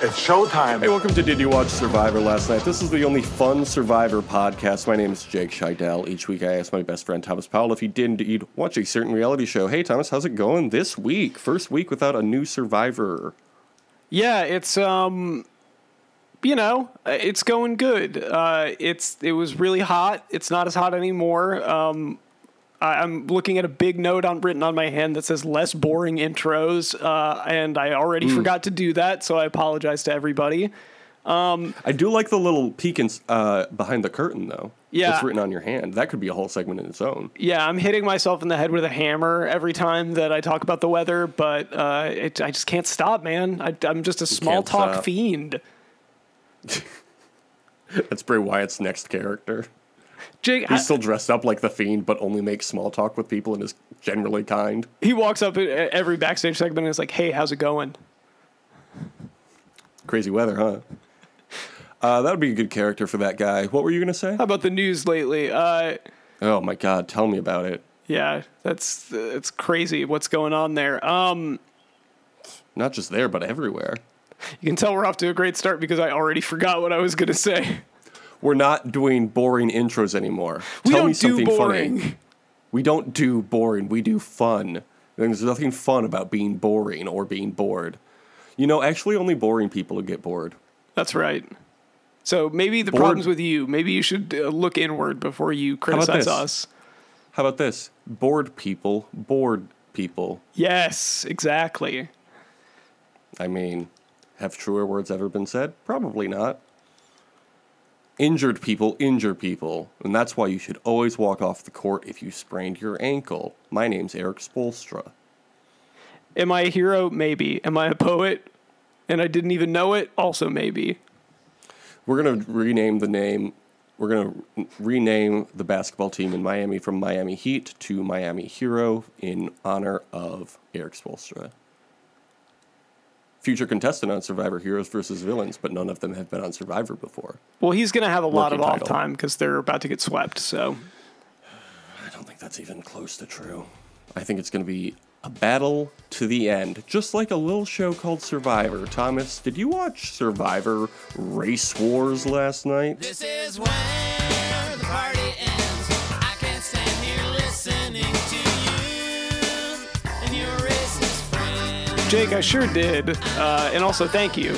It's showtime. Hey, welcome to Did You Watch Survivor last night? This is the only fun Survivor podcast. My name is Jake Scheidel. Each week I ask my best friend Thomas Powell if he did indeed watch a certain reality show. Hey, Thomas, how's it going this week? First week without a new Survivor. Yeah, it's um you know, it's going good. Uh it's it was really hot. It's not as hot anymore. Um I- I'm looking at a big note on written on my hand that says less boring intros, uh, and I already Hmm. forgot to do that, so I apologize to everybody. I do like the little peek in, uh, behind the curtain, though. Yeah. That's written on your hand. That could be a whole segment in its own. Yeah, I'm hitting myself in the head with a hammer every time that I talk about the weather, but uh, it, I just can't stop, man. I, I'm just a small talk stop. fiend. That's Bray Wyatt's next character. Jake, He's I- still dressed up like the Fiend, but only makes small talk with people and is generally kind. he walks up at every backstage segment and is like, "Hey, how's it going?" Crazy weather, huh? Uh, that would be a good character for that guy. What were you going to say? How about the news lately? Uh, Oh my God, tell me about it. yeah, that's it's crazy what's going on there. Um, Not just there, but everywhere. you can tell we're off to a great start because I already forgot what I was gonna say. We're not doing boring intros anymore. We Tell don't me do something boring. funny. We don't do boring. We do fun. There's nothing fun about being boring or being bored. You know, actually, only boring people get bored. That's right. So maybe the Bored- problem's with you. Maybe you should uh, look inward before you criticize this? us. How about this? Bored people, bored people. Yes, exactly. I mean, have truer words ever been said? Probably not. Injured people injure people, and that's why you should always walk off the court if you sprained your ankle. My name's Erik Spoelstra. Am I a hero? Maybe. Am I a poet? And I didn't even know it? Also, maybe. We're gonna rename the name. We're gonna rename the basketball team in Miami from Miami Heat to Miami Hero in honor of Erik Spoelstra. Future contestant on Survivor Heroes versus Villains, but none of them have been on Survivor before. Well, he's going to have a lot of Rookie off title. time because they're about to get swept. So, I don't think that's even close to true. I think it's going to be a battle to the end, just like a little show called Survivor. Thomas, did you watch Survivor Race Wars last night? This is where Jake, I sure did. Uh, and also, thank you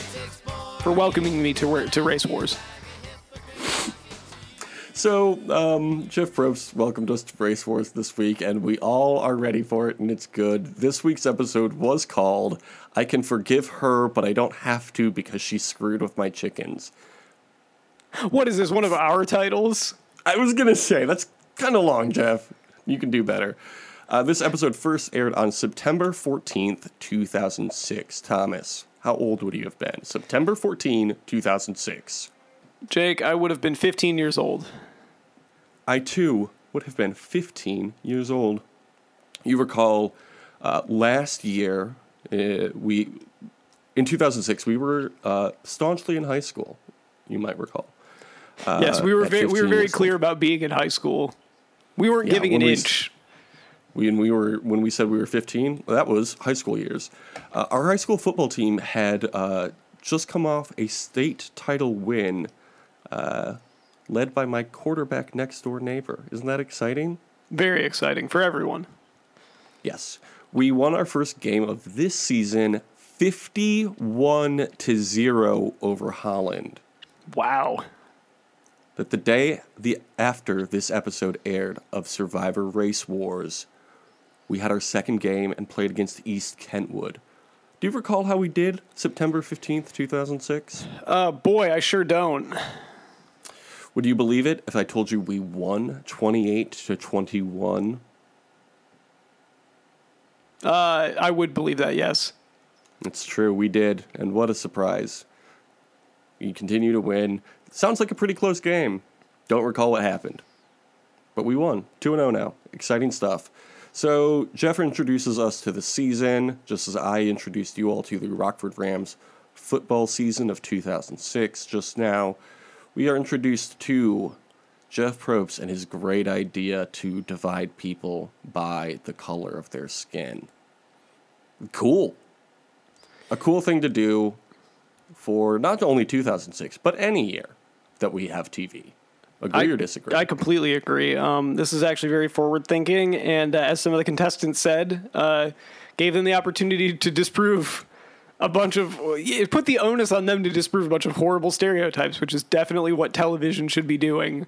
for welcoming me to, to Race Wars. So, um, Jeff Probst welcomed us to Race Wars this week, and we all are ready for it, and it's good. This week's episode was called I Can Forgive Her, but I Don't Have to because She Screwed with My Chickens. What is this? One of our titles? I was gonna say that's kind of long, Jeff. You can do better. Uh, this episode first aired on September fourteenth, two thousand six. Thomas, how old would you have been? September 14, 2006. Jake, I would have been 15 years old. I too would have been 15 years old. You recall uh, last year, uh, we in 2006 we were uh, staunchly in high school. You might recall. yes, we were very, we were very clear old. about being in high school. We weren't Yeah, giving an we inch. And we were when we said we were 15. That was high school years. Uh, our high school football team had uh, just come off a state title win, uh, led by my quarterback next door neighbor. Isn't that exciting? Very exciting for everyone. Yes. We won our first game of this season 51 to 0 over Holland. Wow. That the day the after this episode aired of Survivor Race Wars, we had our second game and played against East Kentwood. Do you recall how we did September 15th, 2006? Uh, boy, I sure don't. Would you believe it if I told you we won 28 to 21? Uh, I would believe that, yes. It's true, we did, and what a surprise. We continue to win. Sounds like a pretty close game. Don't recall what happened. But we won. 2 0 now. Exciting stuff. So, Jeff introduces us to the season, just as I introduced you all to the Rockford Rams football season of 2006 just now. We are introduced to Jeff Probst and his great idea to divide people by the color of their skin. Cool a cool thing to do. for not only 2006, but any year that we have TV. Agree I, or disagree? I completely agree. Um, this is actually very forward thinking, and uh, as some of the contestants said, uh, gave them the opportunity to disprove a bunch of. It put the onus on them to disprove a bunch of horrible stereotypes, which is definitely what television should be doing.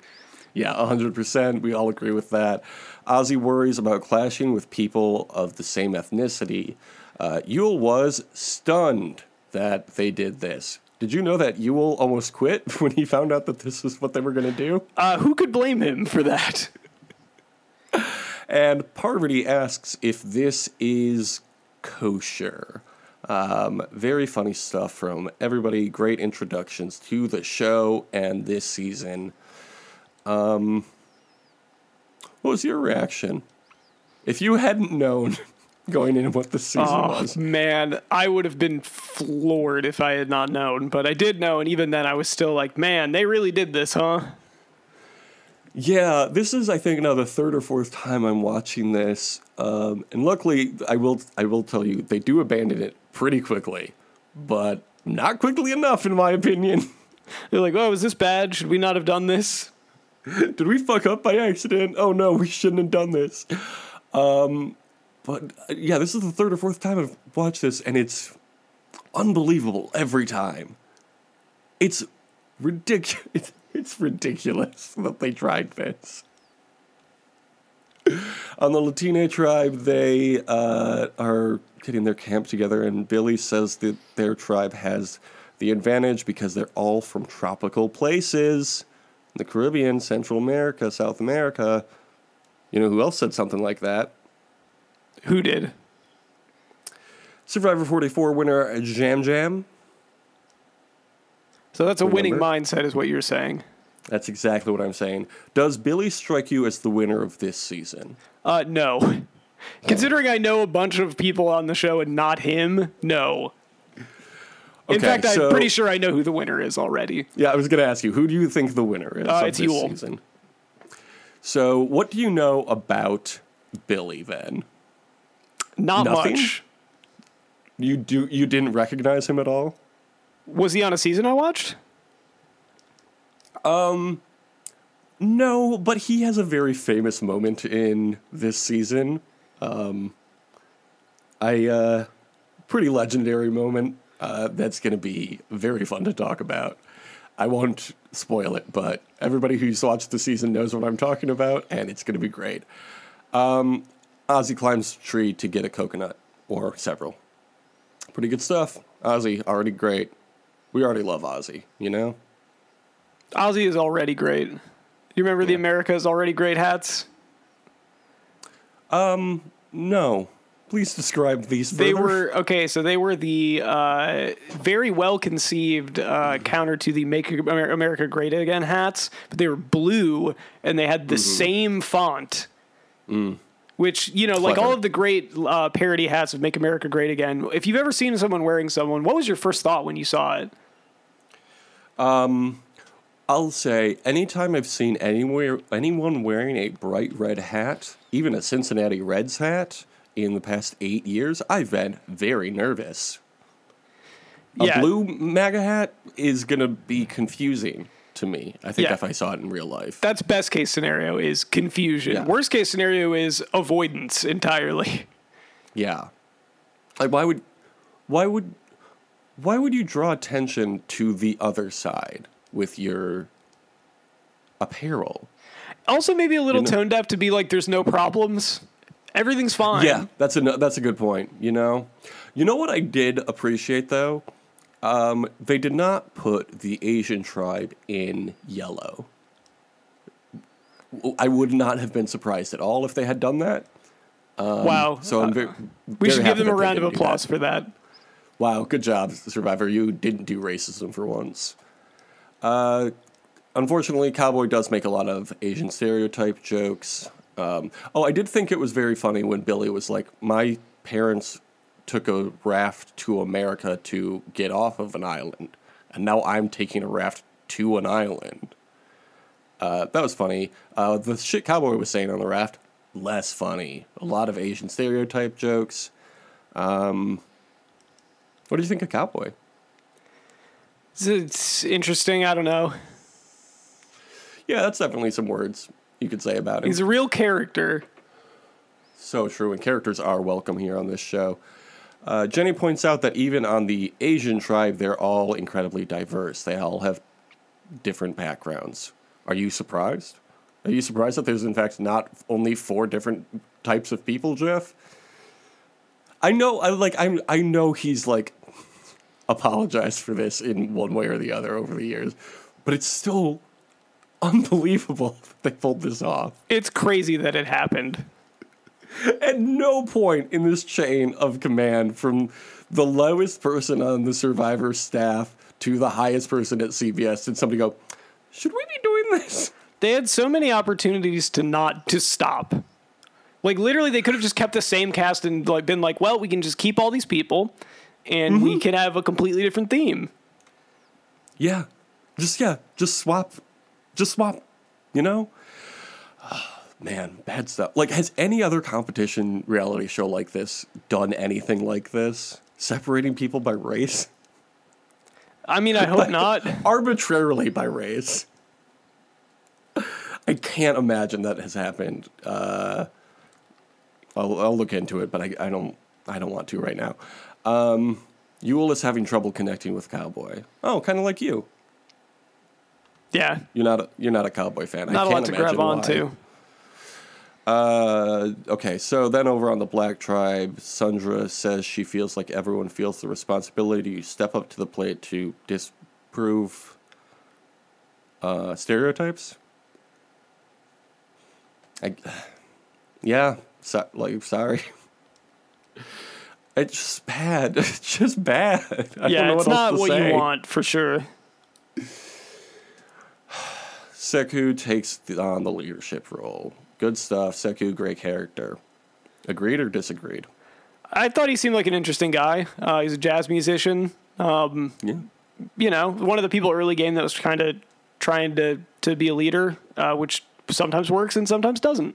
Yeah, 100%. We all agree with that. Ozzy worries about clashing with people of the same ethnicity. Uh, Yul was stunned that they did this. Did you know that Yul almost quit when he found out that this is what they were going to do? Uh, who could blame him for that? And Parvati asks if this is kosher. Um, very funny stuff from everybody. Great introductions to the show and this season. Um, what was your reaction? If you hadn't known going into what the season Oh was, man, I would have been floored if I had not known, but I did know, and even then, I was still like, "Man, they really did this, huh?" Yeah, this is I think now the third or fourth time I'm watching this, um, and luckily I will I will tell you they do abandon it pretty quickly, but not quickly enough in my opinion. They're like, "Oh, is this bad? Should we not have done this?" Did we fuck up by accident? Oh no, we shouldn't have done this. Um, but uh, yeah, this is the third or fourth time I've watched this, and it's unbelievable every time. It's ridiculous. It's, it's ridiculous that they tried this. On the Latina tribe, they uh, are getting their camp together, and Billy says that their tribe has the advantage because they're all from tropical places the Caribbean, Central America, South America. You know who else said something like that? Who did? Survivor 44 winner Yam Yam. So that's a winning mindset, is what you're saying. That's exactly what I'm saying. Does Billy strike you as the winner of this season? Uh, no. Considering I know a bunch of people on the show and not him, no. In Okay, fact, so- I'm pretty sure I know who the winner is already. Yeah, I was going to ask you, who do you think the winner is Uh, of it's this Yul. season? So, what do you know about Billy then? Not Nothing? much. You do you didn't recognize him at all? Was he on a season I watched? Um No, but he has a very famous moment in this season. Um, I uh, pretty legendary moment. Uh, that's going to be very fun to talk about. I won't spoil it, but everybody who's watched the season knows what I'm talking about, and it's going to be great. Um, Ozzy climbs a tree to get a coconut or several. Pretty good stuff. Ozzy already great. We already love Ozzy, you know. Ozzy is already great. You remember the America is already great hats? Um, no, please describe these. They were okay. So they were the uh, very well conceived uh, counter to the "Make America Great Again" hats, but they were blue and they had the same font. Which you know, like all of the great uh, parody hats of "Make America Great Again." If you've ever seen someone wearing someone, what was your first thought when you saw it? Um, I'll say anytime I've seen anywhere anyone wearing a bright red hat, even a Cincinnati Reds hat, in the past eight years, I've been very nervous. A Yeah. blue MAGA hat is gonna be confusing to me. I think Yeah. if I saw it in real life. That's best case scenario is confusion. Yeah. Worst case scenario is avoidance entirely. yeah. Like why would why would why would you draw attention to the other side with your apparel? Also, maybe a little You know- tone deaf to be like, "There's no problems, everything's fine." Yeah, that's a that's a good point. You know, you know what I did appreciate though, um, they did not put the Asian tribe in yellow. I would not have been surprised at all if they had done that. wow. So I'm very. we should give them a round of applause that. for that. Wow, good job, Survivor. You didn't do racism for once. Uh, unfortunately, Cao Boi does make a lot of Asian stereotype jokes. Um, oh, I did think it was very funny when Billy was like, "My parents took a raft to America to get off of an island, and now I'm taking a raft to an island." Uh, that was funny. Uh, the shit Cao Boi was saying on the raft, less funny. A lot of Asian stereotype jokes. Um, what do you think of Cao Boi? It's, it's interesting. I don't know. Yeah, that's definitely some words you could say about him. He's a real character. So true, and characters are welcome here on this show. Uh, Jenny points out that even on the Asian tribe, they're all incredibly diverse. They all have different backgrounds. Are you surprised? Are you surprised that there's in fact not only four different types of people, Jeff? I know, I like, I'm, I know he's like apologized for this in one way or the other over the years, but it's still unbelievable that they pulled this off. It's crazy that it happened. At no point in this chain of command, from the lowest person on the Survivor staff to the highest person at CBS, did somebody go, "Should we be doing this?" They had so many opportunities to not to stop. Like literally, they could have just kept the same cast and like been like, "Well, we can just keep all these people, and we mm-hmm. can have a completely different theme." Yeah, just yeah, just swap, just swap. You know, man, bad stuff. Like, has any other competition reality show like this done anything like this? Separating people by race, I mean, I hope not. arbitrarily by race. I can't imagine that has happened. Uh, I'll, I'll look into it, but I, I don't. I don't want to right now. Um, Yul is having trouble connecting with Cao Boi. Oh, kind of like you. Yeah, You're not. A, you're not a Cao Boi fan. Not a can't lot to grab imagine on why. to. Uh, okay, so then over on the Black Tribe, Sundra says she feels like everyone feels the responsibility to step up to the plate to disprove uh, stereotypes. I, yeah, so, like sorry. It's just bad. It's just bad. I don't Yeah, it's not what say. you want for sure. Sekou takes on the leadership role. Good stuff. Sekou, great character. Agreed or disagreed? I thought he seemed like an interesting guy. Uh, he's a jazz musician. Um, Yeah. you know, one of the people early game that was kind of trying to to be a leader, uh, which sometimes works and sometimes doesn't.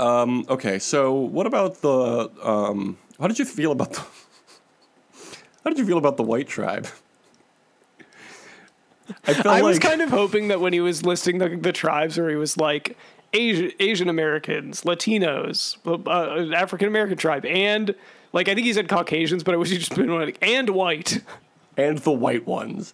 Okay, so what about the? Um, how did you feel about the? How did you feel about the white tribe? I I was kind of hoping that when he was listing the, the tribes, where he was like Asian Asian Americans, Latinos, uh, African American tribe, and like I think he said Caucasians, but I wish he just been like and white. and the white ones.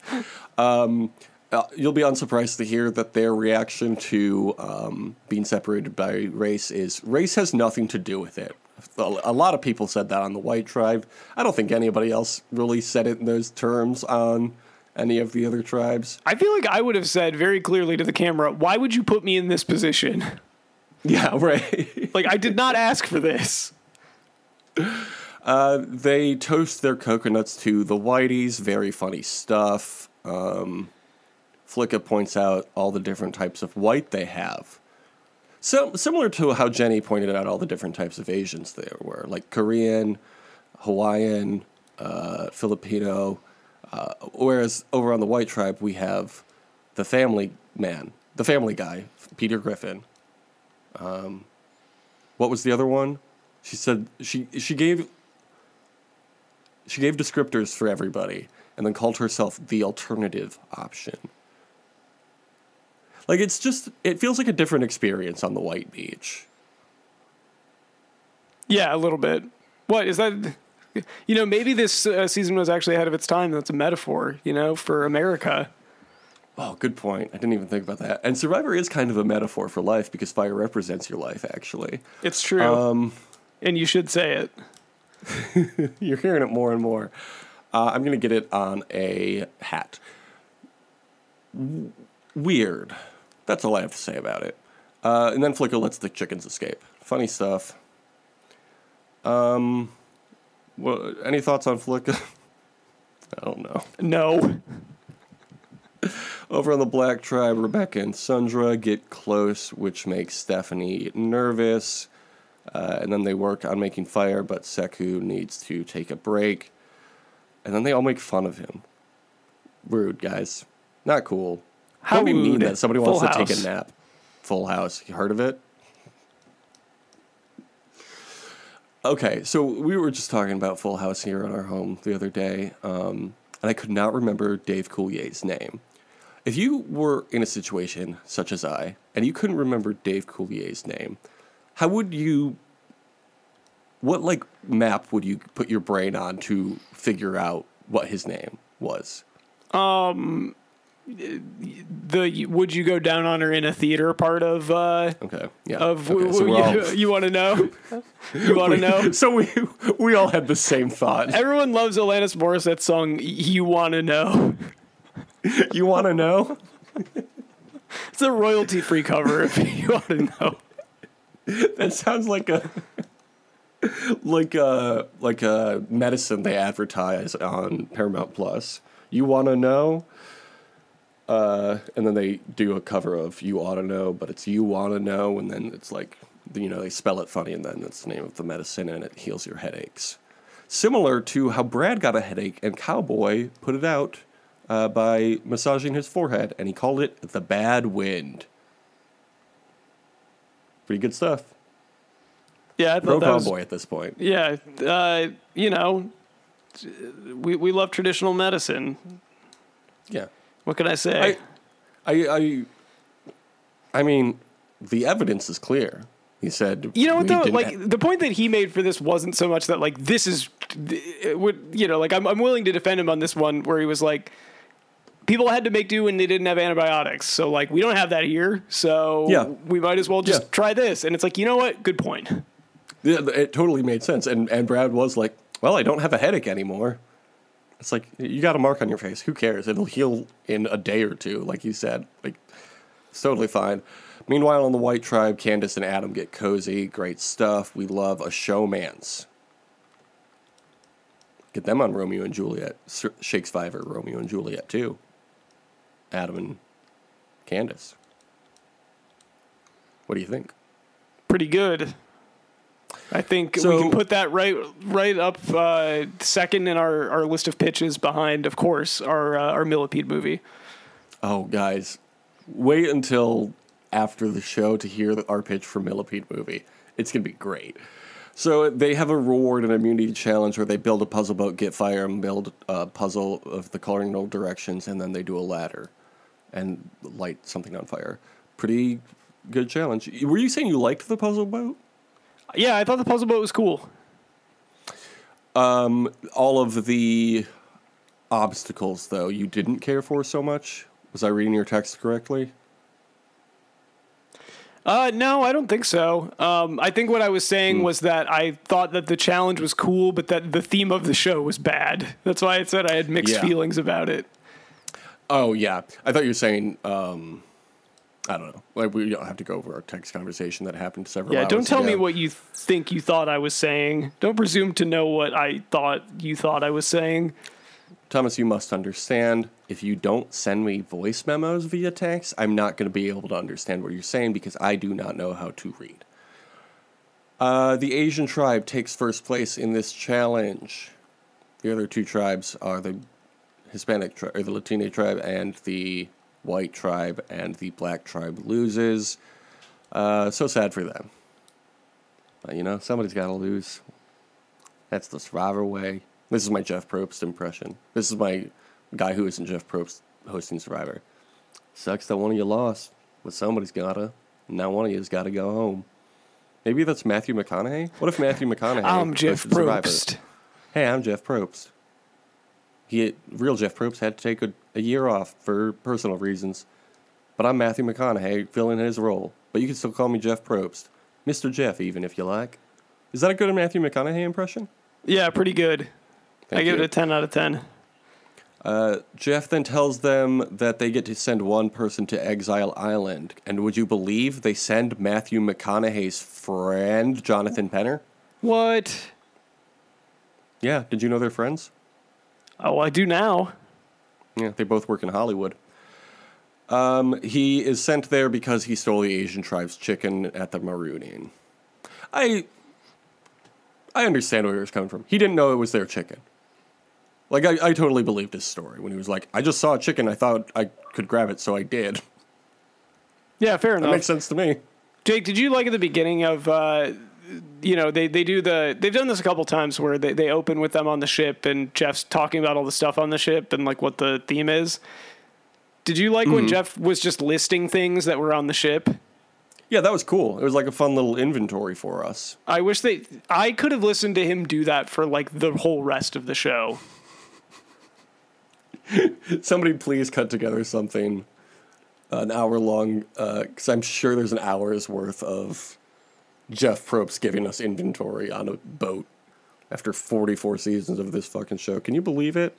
Um, uh, you'll be unsurprised to hear that their reaction to um, being separated by race is race has nothing to do with it. A a lot of people said that on the white tribe. I don't think anybody else really said it in those terms on any of the other tribes. I feel like I would have said very clearly to the camera, "Why would you put me in this position? Yeah, right. Like I did not ask for this." they toast their coconuts to the whiteys. Very funny stuff. Um, Flicka points out all the different types of white they have. So similar to how Jenny pointed out all the different types of Asians there were, like Korean, Hawaiian, uh, Filipino. Uh, whereas over on the white tribe, we have the family man, the family guy, Peter Griffin. Um, what was the other one? She said she she gave she gave descriptors for everybody and then called herself the alternative option. Like it's just it feels like a different experience on the white beach. Yeah, a little bit. What is that? You know, maybe this uh, season was actually ahead of its time. That's a metaphor, you know, for America. Oh, good point. I didn't even think about that. And Survivor is kind of a metaphor for life because fire represents your life actually. It's true, Um and you should say it. You're hearing it more and more. Uh, I'm going to get it on a hat. W- weird. That's all I have to say about it. Uh, and then Flicka lets the chickens escape. Funny stuff. Um, well, any thoughts on Flicka? I don't know. No, Over on the Black Tribe, Rebecca and Sundra get close, which makes Stephanie nervous. Uh, and then they work on making fire, but Sekou needs to take a break. And then they all make fun of him. Rude, guys. Not cool. How Don't be mean that somebody wants Full to take a nap. Full House. You heard of it? Okay, so we were just talking about Full House here at our home the other day. Um, and I could not remember Dave Coulier's name. If you were in a situation such as I, and you couldn't remember Dave Coulier's name, how would you? What like map would you put your brain on to figure out what his name was? The would you go down on her in a theater part of uh, Okay, yeah. of okay, so w- we're w- all- you, want to know? You want to know? So we we all had the same thought. Everyone loves Alanis Morissette song "You Want to Know." You want to know? It's a royalty-free cover. If you want to know, That sounds like a like a like a medicine they advertise on Paramount Plus. You want to know? Uh, and then they do a cover of "You Ought to Know," but it's "You Want to Know," and then it's like you know they spell it funny, and then it's the name of the medicine, and it heals your headaches. Similar to how Brad got a headache and Cao Boi put it out uh, by massaging his forehead, and he called it the bad wind. Pretty good stuff. yeah, I Pro thought was, Cao Boi at this point. yeah. Uh, you know, we we love traditional medicine. Yeah. What can I say? I, I, I, I mean, the evidence is clear. He said, You know what though? Like ha- the point that he made for this wasn't so much that like this is, would you know like I'm I'm willing to defend him on this one where he was like, people had to make do when they didn't have antibiotics, so like we don't have that here, so Yeah. we might as well just Yeah. try this. And it's like you know what? Good point. Yeah, it totally made sense. And and Brad was like, "Well, I don't have a headache anymore." It's like you got a mark on your face. Who cares? It'll heal in a day or two, like you said. Like it's totally fine. Meanwhile, on the White Tribe, Candice and Adam get cozy. Great stuff. We love a showman's. Get them on Romeo and Juliet. Shakespeare, Romeo and Juliet too. Adam and Candice. What do you think? Pretty good. I think we can put that right right up uh, second in our, our list of pitches behind, of course, our uh, our Millipede movie. Oh, guys, wait until after the show to hear the, our pitch for Millipede movie. It's gonna be great. So they have a reward and immunity challenge where they build a puzzle boat, get fire, and build a puzzle of the cardinal directions, and then they do a ladder and light something on fire. Pretty good challenge. Were you saying you liked the puzzle boat? Yeah, I thought the puzzle boat was cool. All of the obstacles, though, you didn't care for so much. Was I reading your text correctly? Uh, no, I don't think so. Um, I think what I was saying Hmm. was that I thought that the challenge was cool, but that the theme of the show was bad. That's why I said I had mixed Yeah. feelings about it. Oh yeah, I thought you were saying. Um, I don't know. Like we don't have to go over our text conversation that happened several. Times. Yeah, don't tell me what you think you thought I was saying. Don't presume to know what I thought you thought I was saying. Thomas. You must understand. If you don't send me voice memos via text, I'm not going to be able to understand what you're saying because I do not know how to read. Uh, the Asian tribe takes first place in this challenge. The other two tribes are the Hispanic tribe, or the Latino tribe, and the white tribe, and the black tribe loses. Uh, so sad for them. But you know, somebody's got to lose. That's the survivor way. This is my Jeff Probst impression. This is my guy who isn't Jeff Probst hosting Survivor. Sucks that one of you lost, but somebody's gotta. And now one of you's gotta go home. Maybe that's Matthew McConaughey. What if Matthew McConaughey? I'm Jeff hosted Survivor? Probst. Hey, I'm Jeff Probst. He, real Jeff Probst had to take a, a year off for personal reasons, but I'm Matthew McConaughey filling his role. But you can still call me Jeff Probst, Mr. Jeff, even if you like. Is that a good Matthew McConaughey impression? Yeah, pretty good. I Thank give you. it a 10 out of 10. Uh, Jeff then tells them that they get to send one person to Exile Island. And would you believe they send Matthew McConaughey's friend, Jonathan Penner? What? Yeah, did you know they're friends? Oh, I do now. Yeah, they both work in Hollywood. Um, he is sent there because he stole the Asian tribe's chicken at the Marooning. I I understand where he was coming from. He didn't know it was their chicken. Like I, I totally believed his story when he was like, I just saw a chicken, I thought I could grab it, so I did. Yeah, fair enough. That makes sense to me. Jake, did you like at the beginning of uh, you know, they, they do the they've done this a couple times where they, they open with them on the ship and Jeff's talking about all the stuff on the ship and like what the theme is. Did you like when mm-hmm. Jeff was just listing things that were on the ship? Yeah, that was cool. It was like a fun little inventory for us. I wish they I could have listened to him do that for like the whole rest of the show. Somebody please cut together something an hour long, uh, because I'm sure there's an hour's worth of Jeff Probst giving us inventory on a boat after 44 seasons of this fucking show. Can you believe it?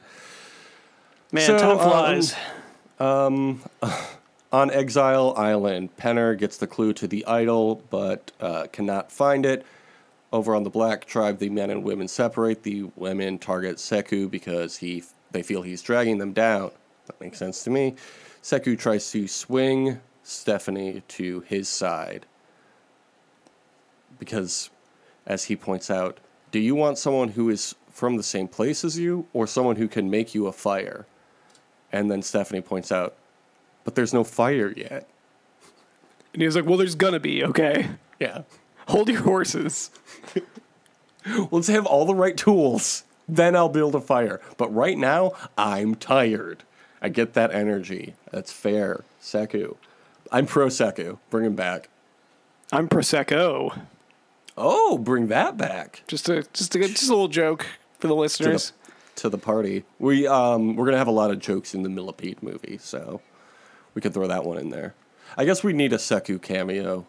Man, So, time um, flies. On Exile Island, Penner gets the clue to the idol, but uh, cannot find it. Over on the Black Tribe, the men and women separate. The women target Sekou because he they feel he's dragging them down. That makes sense to me. Sekou tries to swing Stephanie to his side because, as he points out, do you want someone who is from the same place as you, or someone who can make you a fire? And then Stephanie points out, but there's no fire yet. And he was like, Well, there's gonna be, okay. Yeah. Hold your horses. Let's have all the right tools. Then I'll build a fire. But right now, I'm tired. I get that energy. That's fair. Sekou. I'm pro Sekou. Bring him back. I'm Prosecco. Oh, bring that back Just a just a just a little joke for the to listeners. the, to the party. We um we're gonna have a lot of jokes in the Millipede movie, so we could throw that one in there. I guess we need a Sekou cameo.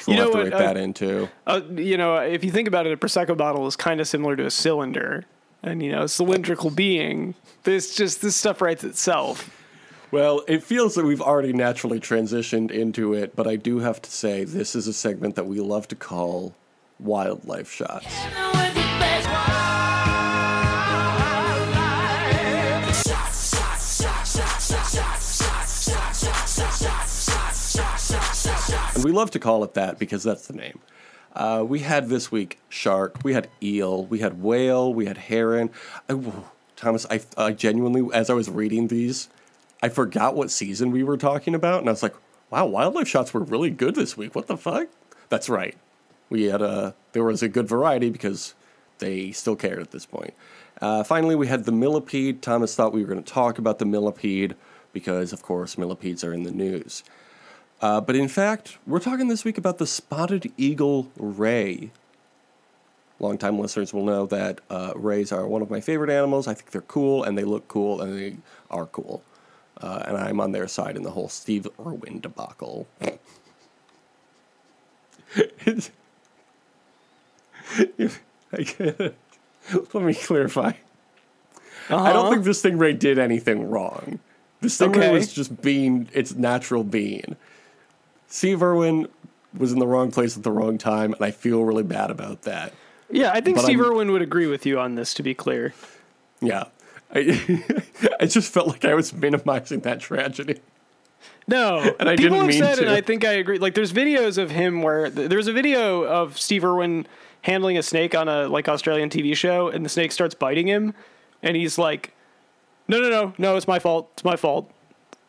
So You we'll know have to what, write uh, that in too. Uh, you know, if you think about it, a prosecco bottle is kind of similar to a cylinder, and you know, a cylindrical being. This just this stuff writes itself. Well, it feels that we've already naturally transitioned into it, but I do have to say this is a segment that we love to call wildlife shots. And we love to call it that because that's the name. Uh, we had this week shark, we had eel, we had whale, we had heron. I, Thomas, I, I genuinely, as I was reading these, I forgot what season we were talking about, and I was like, "Wow, wildlife shots were really good this week. What the fuck?" That's right. We had a there was a good variety because they still cared at this point. Uh, finally, we had the millipede. Thomas thought we were going to talk about the millipede because, of course, millipedes are in the news. Uh, but in fact, we're talking this week about the spotted eagle ray. Longtime listeners will know that uh, rays are one of my favorite animals. I think they're cool and they look cool and they are cool. Uh, and I'm on their side in the whole Steve Irwin debacle. It's- I can't- Let me clarify. I don't uh-huh. think this stingray did anything wrong. The stingray Okay. was just being its natural being. Steve Irwin was in the wrong place at the wrong time, and I feel really bad about that. Yeah, I think But Steve I'm- Irwin would agree with you on this. To be clear, Yeah. I, I just felt like I was minimizing that tragedy. no, And I people didn't have mean said, and. I think I agree. Like, there's videos of him where th- there's a video of Steve Irwin handling a snake on a like Australian TV show, and the snake starts biting him, and he's like, "No, no, no, no, it's my fault. It's my fault."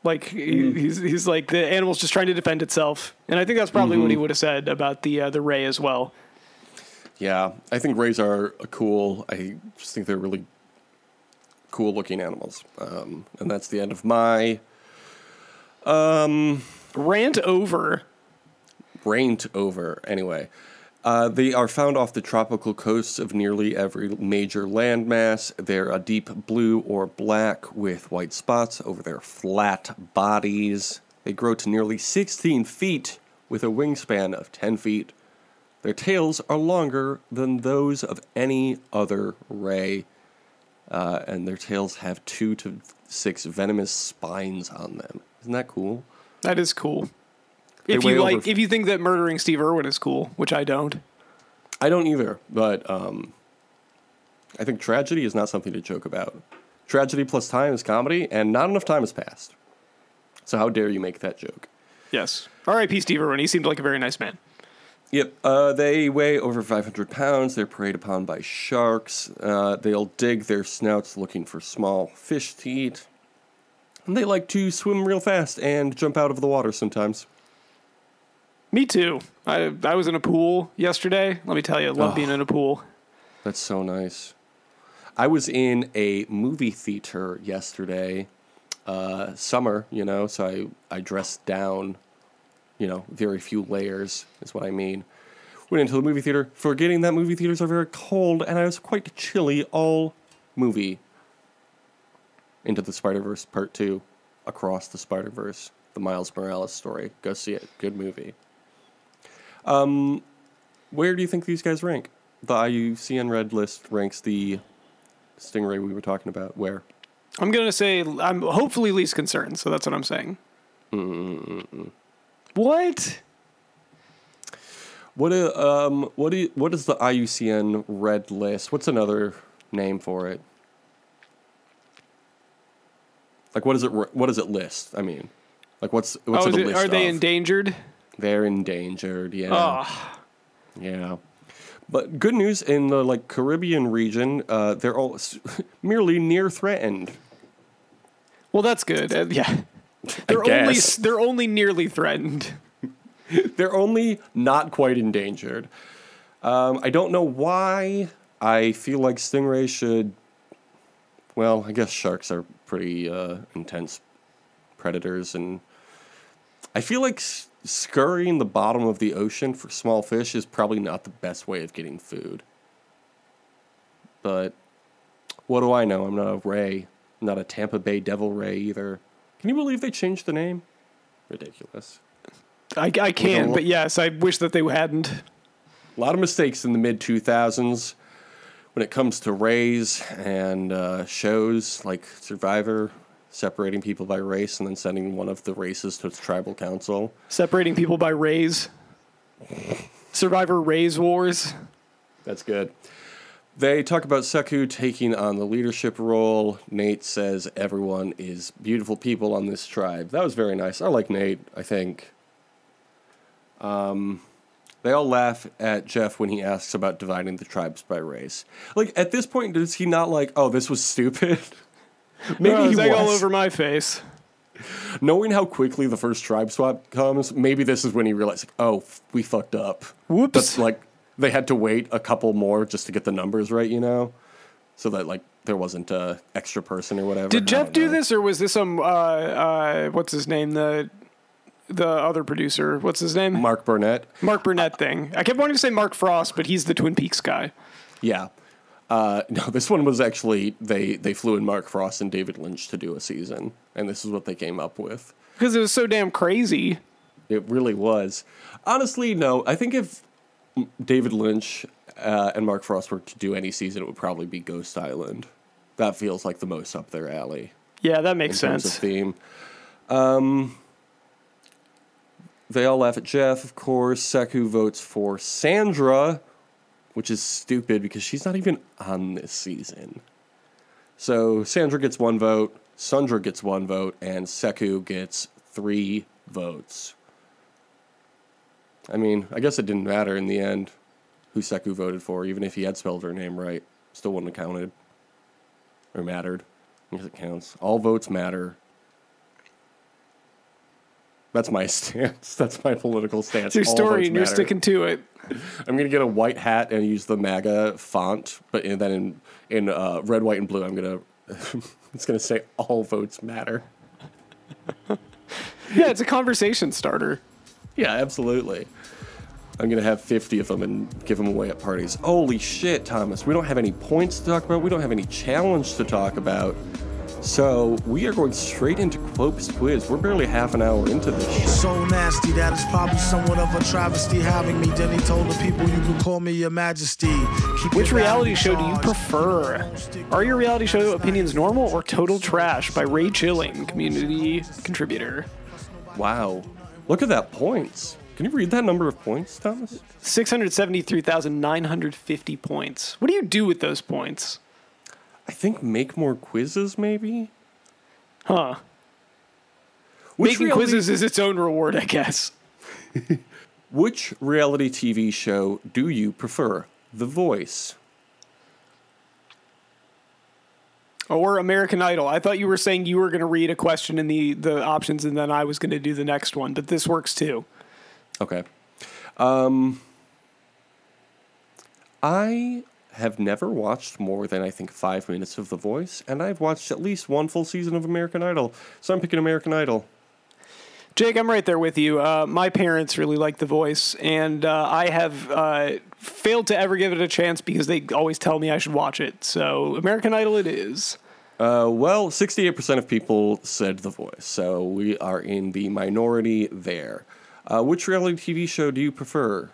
Like he, Mm. he's he's like the animal's just trying to defend itself, and I think that's probably Mm-hmm. what he would have said about the uh, the ray as well. Yeah, I think rays are cool. I just think they're really cool looking animals. Um, and that's the end of my Rant over. rant over. Anyway, uh, they are found off the tropical coasts of nearly every major landmass. They're a deep blue or black with white spots over their flat bodies. They grow to nearly 16 feet with a wingspan of 10 feet. Their tails are longer than those of any other ray, uh, and their tails have two to six venomous spines on them. Isn't that cool? That is cool. If you over- like, if you think that murdering Steve Irwin is cool, which I don't. I don't either, but um, I think tragedy is not something to joke about. Tragedy plus time is comedy, and not enough time has passed. So how dare you make that joke? Yes. R.I.P. Steve Irwin. He seemed like a very nice man. Yep, uh, they weigh over 500 pounds. They're preyed upon by sharks. Uh, they'll dig their snouts looking for small fish to eat. And they like to swim real fast and jump out of the water sometimes. Me too. I I was in a pool yesterday. Let me tell you, I love Oh. being in a pool. That's so nice. I was in a movie theater yesterday, uh, summer, you know, so I, I dressed down, you know, very few layers is what I mean. Went into the movie theater, forgetting that movie theaters are very cold, and I was quite chilly all movie. Into the Spider Verse Part 2, Across the Spider Verse, the Miles Morales story. Go see it. Good movie. Um, where do you think these guys rank? The IUCN Red list ranks the Stingray we were talking about. Where? I'm gonna say I'm hopefully least concerned. So that's what I'm saying. What? What? i- Um. What? i- What is the IUCN Red list? What's another name for it? Like, what is it? What does it list? I mean, like, what's what's oh, it a it, list are they of? endangered? They're endangered. Yeah. Oh, Yeah. But good news in the like Caribbean region, uh, they're all merely near threatened. well, that's good. Uh, yeah, they're only they're only nearly threatened. They're only not quite endangered. Um, I don't know why. I feel like stingrays should. Well, I guess sharks are pretty uh, intense predators, and I feel like scurrying the bottom of the ocean for small fish is probably not the best way of getting food. But what do I know? I'm not a ray, I'm not a Tampa Bay Devil Ray either. Can you believe they changed the name? Ridiculous. I, I can, but yes, I wish that they hadn't. a lot of mistakes in the mid 2000s when it comes to rays and uh, shows like Survivor, separating people by race and then sending one of the races to its tribal council. Separating people by rays. Survivor Rays Wars. That's good. They talk about Sekou taking on the leadership role. Nate says everyone is beautiful people on this tribe. That was very nice. I like Nate, I think. Um, they all laugh at Jeff when he asks about dividing the tribes by race. Like, at this point, does he not like, oh, this was stupid? Maybe oh, he was. like all over my face. Knowing how quickly the first tribe swap comes, maybe this is when he realized, like, oh, we fucked up. Whoops. That's like they had to wait a couple more just to get the numbers right, you know, so that like there wasn't a extra person or whatever. Did Jeff know. this, or was this some uh, uh, what's his name the the other producer? What's his name? Mark Burnett. Mark Burnett thing. I kept wanting to say Mark Frost, but he's the Twin Peaks guy. Yeah. Uh, no, this one was actually they they flew in Mark Frost and David Lynch to do a season, and this is what they came up with. Because it was so damn crazy. It really was. Honestly, no. I think if David Lynch uh, and Mark Frost were to do any season, it would probably be Ghost Island. That feels like the most up their alley. Yeah, that makes in terms of sense. theme. Um, they all laugh at Jeff, of course. Sekou votes for Sandra, which is stupid because she's not even on this season. So Sandra gets one vote, Sundra gets one vote, and Sekou gets three votes. I mean, I guess it didn't matter in the end who Sekou voted for, even if he had spelled her name right. Still wouldn't have counted. Or mattered. I guess it counts. All votes matter. That's my stance. That's my political stance. It's your All story, votes and you're matter. sticking to it. I'm gonna get a white hat and use the MAGA font, but in, then in in uh, red, white, and blue, I'm gonna it's gonna say all votes matter. Yeah, it's a conversation starter. Yeah, absolutely. I'm gonna have 50 of them and give them away at parties. Holy shit, Thomas! We don't have any points to talk about. We don't have any challenge to talk about. So we are going straight into Quope's quiz. We're barely half an hour into this. So nasty that it's probably somewhat of a travesty having me. Then he told the people you can call me your majesty. Keep Which your reality battery show do you prefer? Are your reality show opinions normal or total trash? By Ray Chilling, community contributor. Wow, look at that points. Can you read that number of points, Thomas? 673,950 points. What do you do with those points? I think make more quizzes, maybe. Huh. Which Making reality- quizzes is its own reward, I guess. Which reality TV show do you prefer? The Voice. Or American Idol. I thought you were saying you were going to read a question in the, the options and then I was going to do the next one, but this works too. Okay. Um, I have never watched more than I think five minutes of The Voice, and I've watched at least one full season of American Idol. So I'm picking American Idol. Jake, I'm right there with you. Uh, my parents really like The Voice, and uh, I have uh, failed to ever give it a chance because they always tell me I should watch it. So, American Idol it is. Uh, well, 68% of people said The Voice, so we are in the minority there. Uh, which reality TV show do you prefer?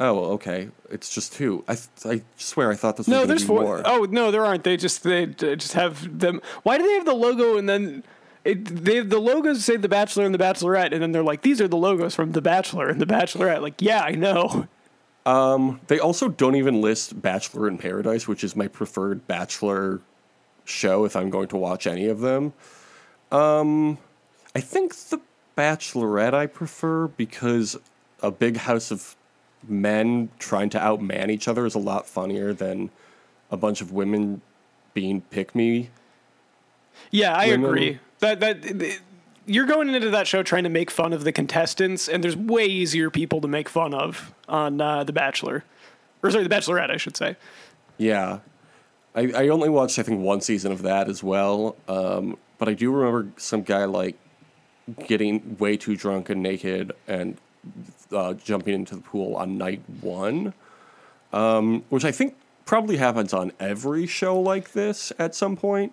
Oh, okay. It's just two. I, th- I swear I thought this was No, gonna there's four. more. Oh no, there aren't. They just they just have them. Why do they have the logo and then it, they the logos say The Bachelor and The Bachelorette, and then they're like, these are the logos from The Bachelor and The Bachelorette. Like, yeah, I know. Um, They also don't even list Bachelor in Paradise, which is my preferred Bachelor show if I'm going to watch any of them. Um, I think The Bachelorette I prefer because a big house of men trying to outman each other is a lot funnier than a bunch of women being pick me. Yeah, I Women- agree. That that you're going into that show trying to make fun of the contestants, and there's way easier people to make fun of on uh, The Bachelor, or sorry, The Bachelorette, I should say. Yeah. I, I only watched, I think, one season of that as well. Um, but I do remember some guy, like, getting way too drunk and naked and uh, jumping into the pool on night one, um, which I think probably happens on every show like this at some point.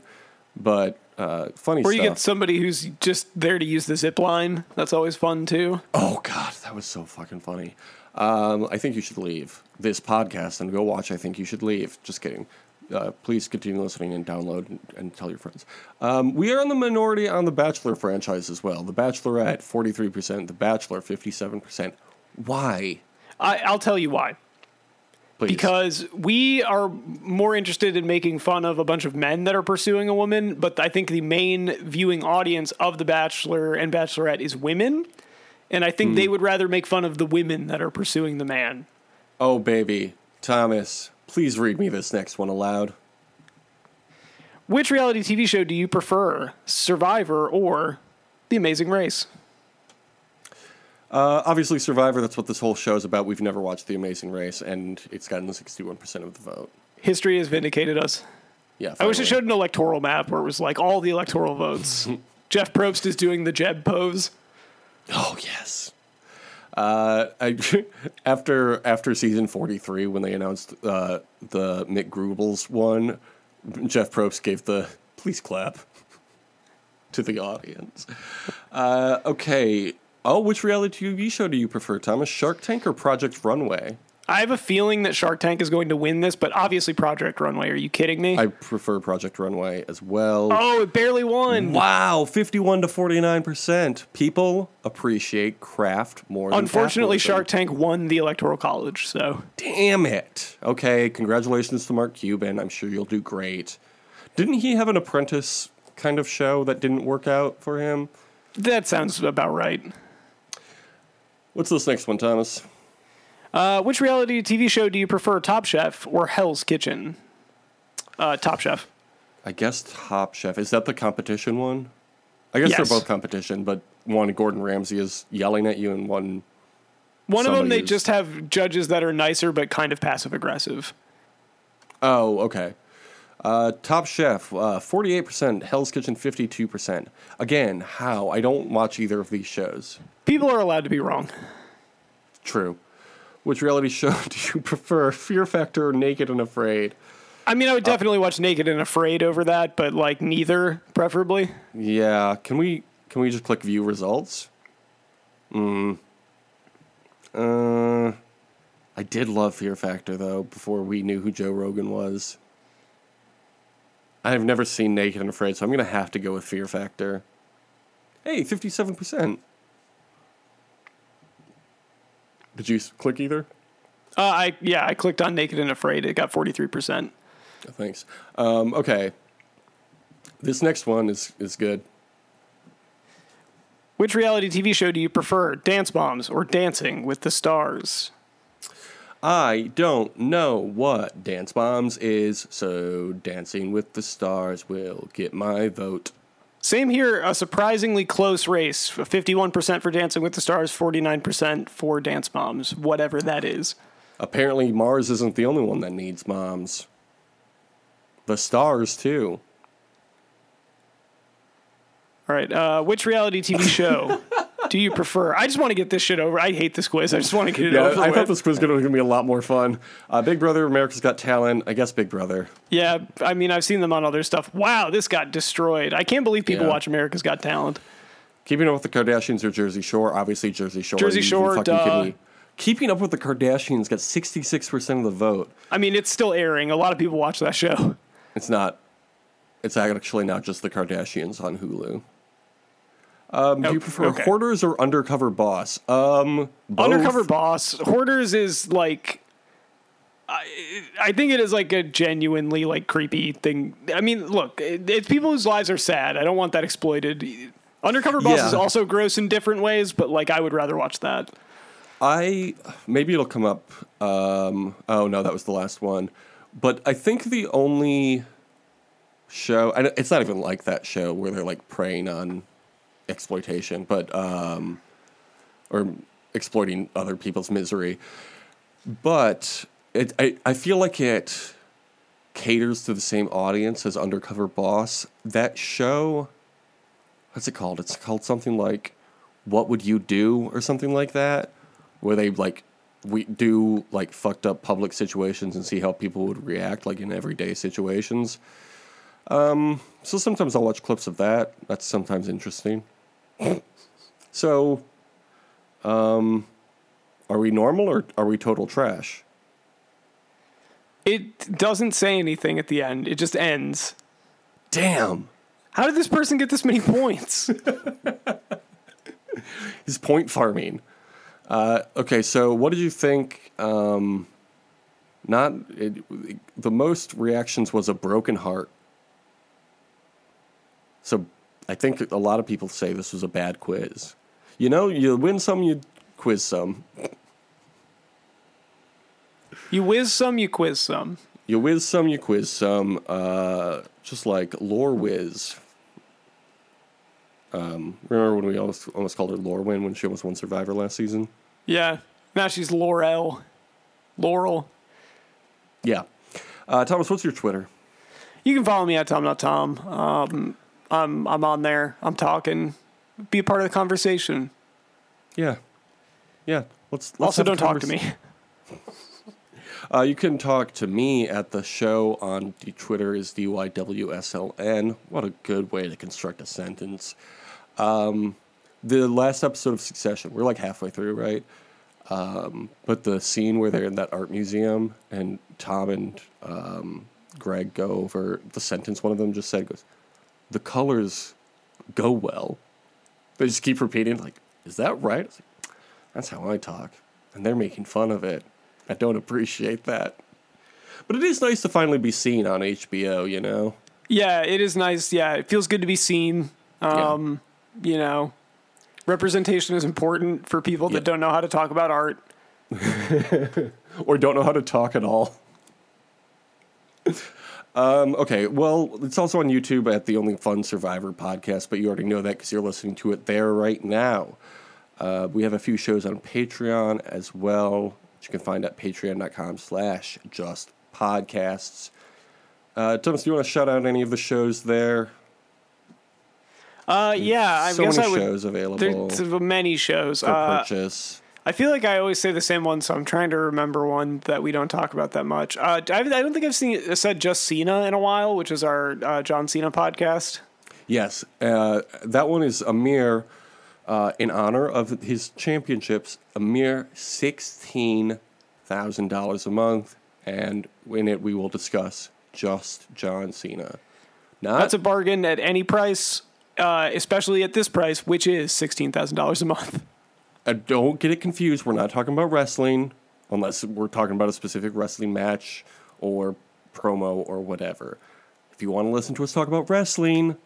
But uh, funny Or you stuff. get somebody who's just there to use the zip line. That's always fun too. Oh God, that was so fucking funny. Um, I think you should leave this podcast and go watch. I think you should leave. Just kidding. Uh, please continue listening and download and, and tell your friends. Um, we are in the minority on the Bachelor franchise as well. The Bachelorette, forty-three percent. The Bachelor, fifty-seven percent. Why? I, I'll tell you why. Please. Because we are more interested in making fun of a bunch of men that are pursuing a woman, but I think the main viewing audience of The Bachelor and Bachelorette is women. And I think they would rather make fun of the women that are pursuing the man. oh baby, Thomas, please read me this next one aloud. Which reality TV show do you prefer, Survivor or The Amazing Race? Uh, obviously, Survivor. That's what this whole show is about. We've never watched The Amazing Race, and it's gotten sixty-one percent of the vote. History has vindicated us. Yeah, I wish it showed an electoral map where it was like all the electoral votes. Jeff Probst is doing the Jeb pose. Oh yes. Uh, I, after after season forty three, when they announced uh, the Mick Grubels one, Jeff Probst gave the please clap to the audience. Uh, okay. Oh, which reality TV show do you prefer, Thomas? Shark Tank or Project Runway? I have a feeling that Shark Tank is going to win this, but obviously Project Runway. Are you kidding me? I prefer Project Runway as well. oh, it barely won. Wow, 51 to 49%. People appreciate craft more than Unfortunately, capitalism. Shark Tank won the Electoral College, so Damn it. Okay, congratulations to Mark Cuban. I'm sure you'll do great. Didn't he have an apprentice kind of show that didn't work out for him? that sounds about right. What's this next one, Thomas? Uh, which reality TV show do you prefer, Top Chef or Hell's Kitchen? Uh, Top Chef. I guess Top Chef. Is that the competition one? I guess Yes. they're both competition, but one Gordon Ramsay is yelling at you and one One of them, they who's- just have judges that are nicer but kind of passive aggressive. Oh, okay. Uh, Top Chef, uh, 48%. Hell's Kitchen, 52%. Again, how? I don't watch either of these shows. People are allowed to be wrong. True. Which reality show do you prefer? Fear Factor or Naked and Afraid? I mean, I would definitely watch Naked and Afraid over that, but like neither, preferably. Yeah. Can we can we just click view results? Mm. Uh, I did love Fear Factor though. Before we knew who Joe Rogan was, I have never seen Naked and Afraid, so I'm gonna have to go with Fear Factor. Hey, fifty-seven percent. Did you click either? Uh, I yeah, I clicked on Naked and Afraid. It got forty three percent. Thanks. Um, okay. This next one is is good. Which reality TV show do you prefer, Dance Moms or Dancing with the Stars? I don't know what Dance Moms is, so Dancing with the Stars will get my vote. Same here. A surprisingly close race. 51% for Dancing with the Stars, 49% for Dance Moms, whatever that is. Apparently, Mars isn't the only one that needs moms. The stars, too. All right. Uh, which reality TV show do you prefer? I just want to get this shit over. I hate this quiz. I just want to get it Yeah, over I with. thought this quiz was going to be a lot more fun. Uh, Big Brother, America's Got Talent. I guess Big Brother. yeah, I mean, I've seen them on other stuff. Wow, this got destroyed. I can't believe people Yeah. watch America's Got Talent. Keeping Up with the Kardashians or Jersey Shore? Obviously, Jersey Shore. Jersey Shore, even fucking kidding duh. Keeping Up with the Kardashians got 66% of the vote. I mean, it's still airing. A lot of people watch that show. It's not. It's actually not just the Kardashians on Hulu. Um, do you Oh, prefer okay. Hoarders or Undercover Boss? Um, both. Undercover Boss, Hoarders is like. I, I think it is like a genuinely like creepy thing. I mean, look, it's people whose lives are sad. I don't want that exploited. Undercover Boss Yeah. is also gross in different ways, but like I would rather watch that. I maybe it'll come up. Um, oh no, that was the last one. But I think the only show, and it's not even like that show where they're like preying on exploitation, but um, or exploiting other people's misery. But it, I, I feel like it caters to the same audience as Undercover Boss. That show, what's it called? It's called something like "What Would You Do" or something like that, where they like we do like fucked up public situations and see how people would react like in everyday situations. Um, so sometimes I'll watch clips of that. That's sometimes interesting. So, um, are we normal or are we total trash? It doesn't say anything at the end. It just ends. Damn. How did this person get this many points? He's point farming. Uh, okay, so what did you think? Um, not it, the most reactions was a broken heart. So I think a lot of people say this was a bad quiz. You know, you win some, you quiz some. you whiz some, you quiz some. You whiz some, you quiz some. Uh, just like Lore Whiz. Um, remember when we almost almost called her Lore Win when she almost won Survivor last season? Yeah. Now she's Laurel. Laurel. Yeah. Uh, Thomas, what's your Twitter? You can follow me at Tom Not Tom. Um, I'm I'm on there. I'm talking. Be a part of the conversation. Yeah. Yeah. Let's, let's also, don't talk to me. Uh, you can talk to me at the show on the Twitter is DYWSLN. What a good way to construct a sentence. Um, the last episode of Succession, we're like halfway through, right? Um, but the scene where they're in that art museum and Tom and um, Greg go over the sentence one of them just said goes, the colors go well. They just keep repeating, like, is that right? Like, That's how I talk. And they're making fun of it. I don't appreciate that. But it is nice to finally be seen on HBO, you know? Yeah, it is nice. Yeah, it feels good to be seen. Um, You know, representation is important for people Yeah. that don't know how to talk about art. Or don't know how to talk at all. Um, okay, well, it's also on YouTube at the Only Fun Survivor podcast, but you already know that because you're listening to it there right now. Uh, we have a few shows on Patreon as well, which you can find at patreon.com slash just podcasts. Uh, Thomas, do you want to shout out any of the shows there? Uh, yeah, I so guess many I would. shows available There's many shows. for Uh, purchase. I feel like I always say the same one, so I'm trying to remember one that we don't talk about that much. Uh, I, I don't think I've seen said just Cena in a while, which is our uh, John Cena podcast. Yes, uh, that one is a mere, uh, in honor of his championships, a mere sixteen thousand dollars a month, and in it we will discuss just John Cena. Not That's a bargain at any price, uh, especially at this price, which is sixteen thousand dollars a month. Uh, don't get it confused. We're not talking about wrestling, unless we're talking about a specific wrestling match or promo or whatever. If you want to listen to us talk about wrestling,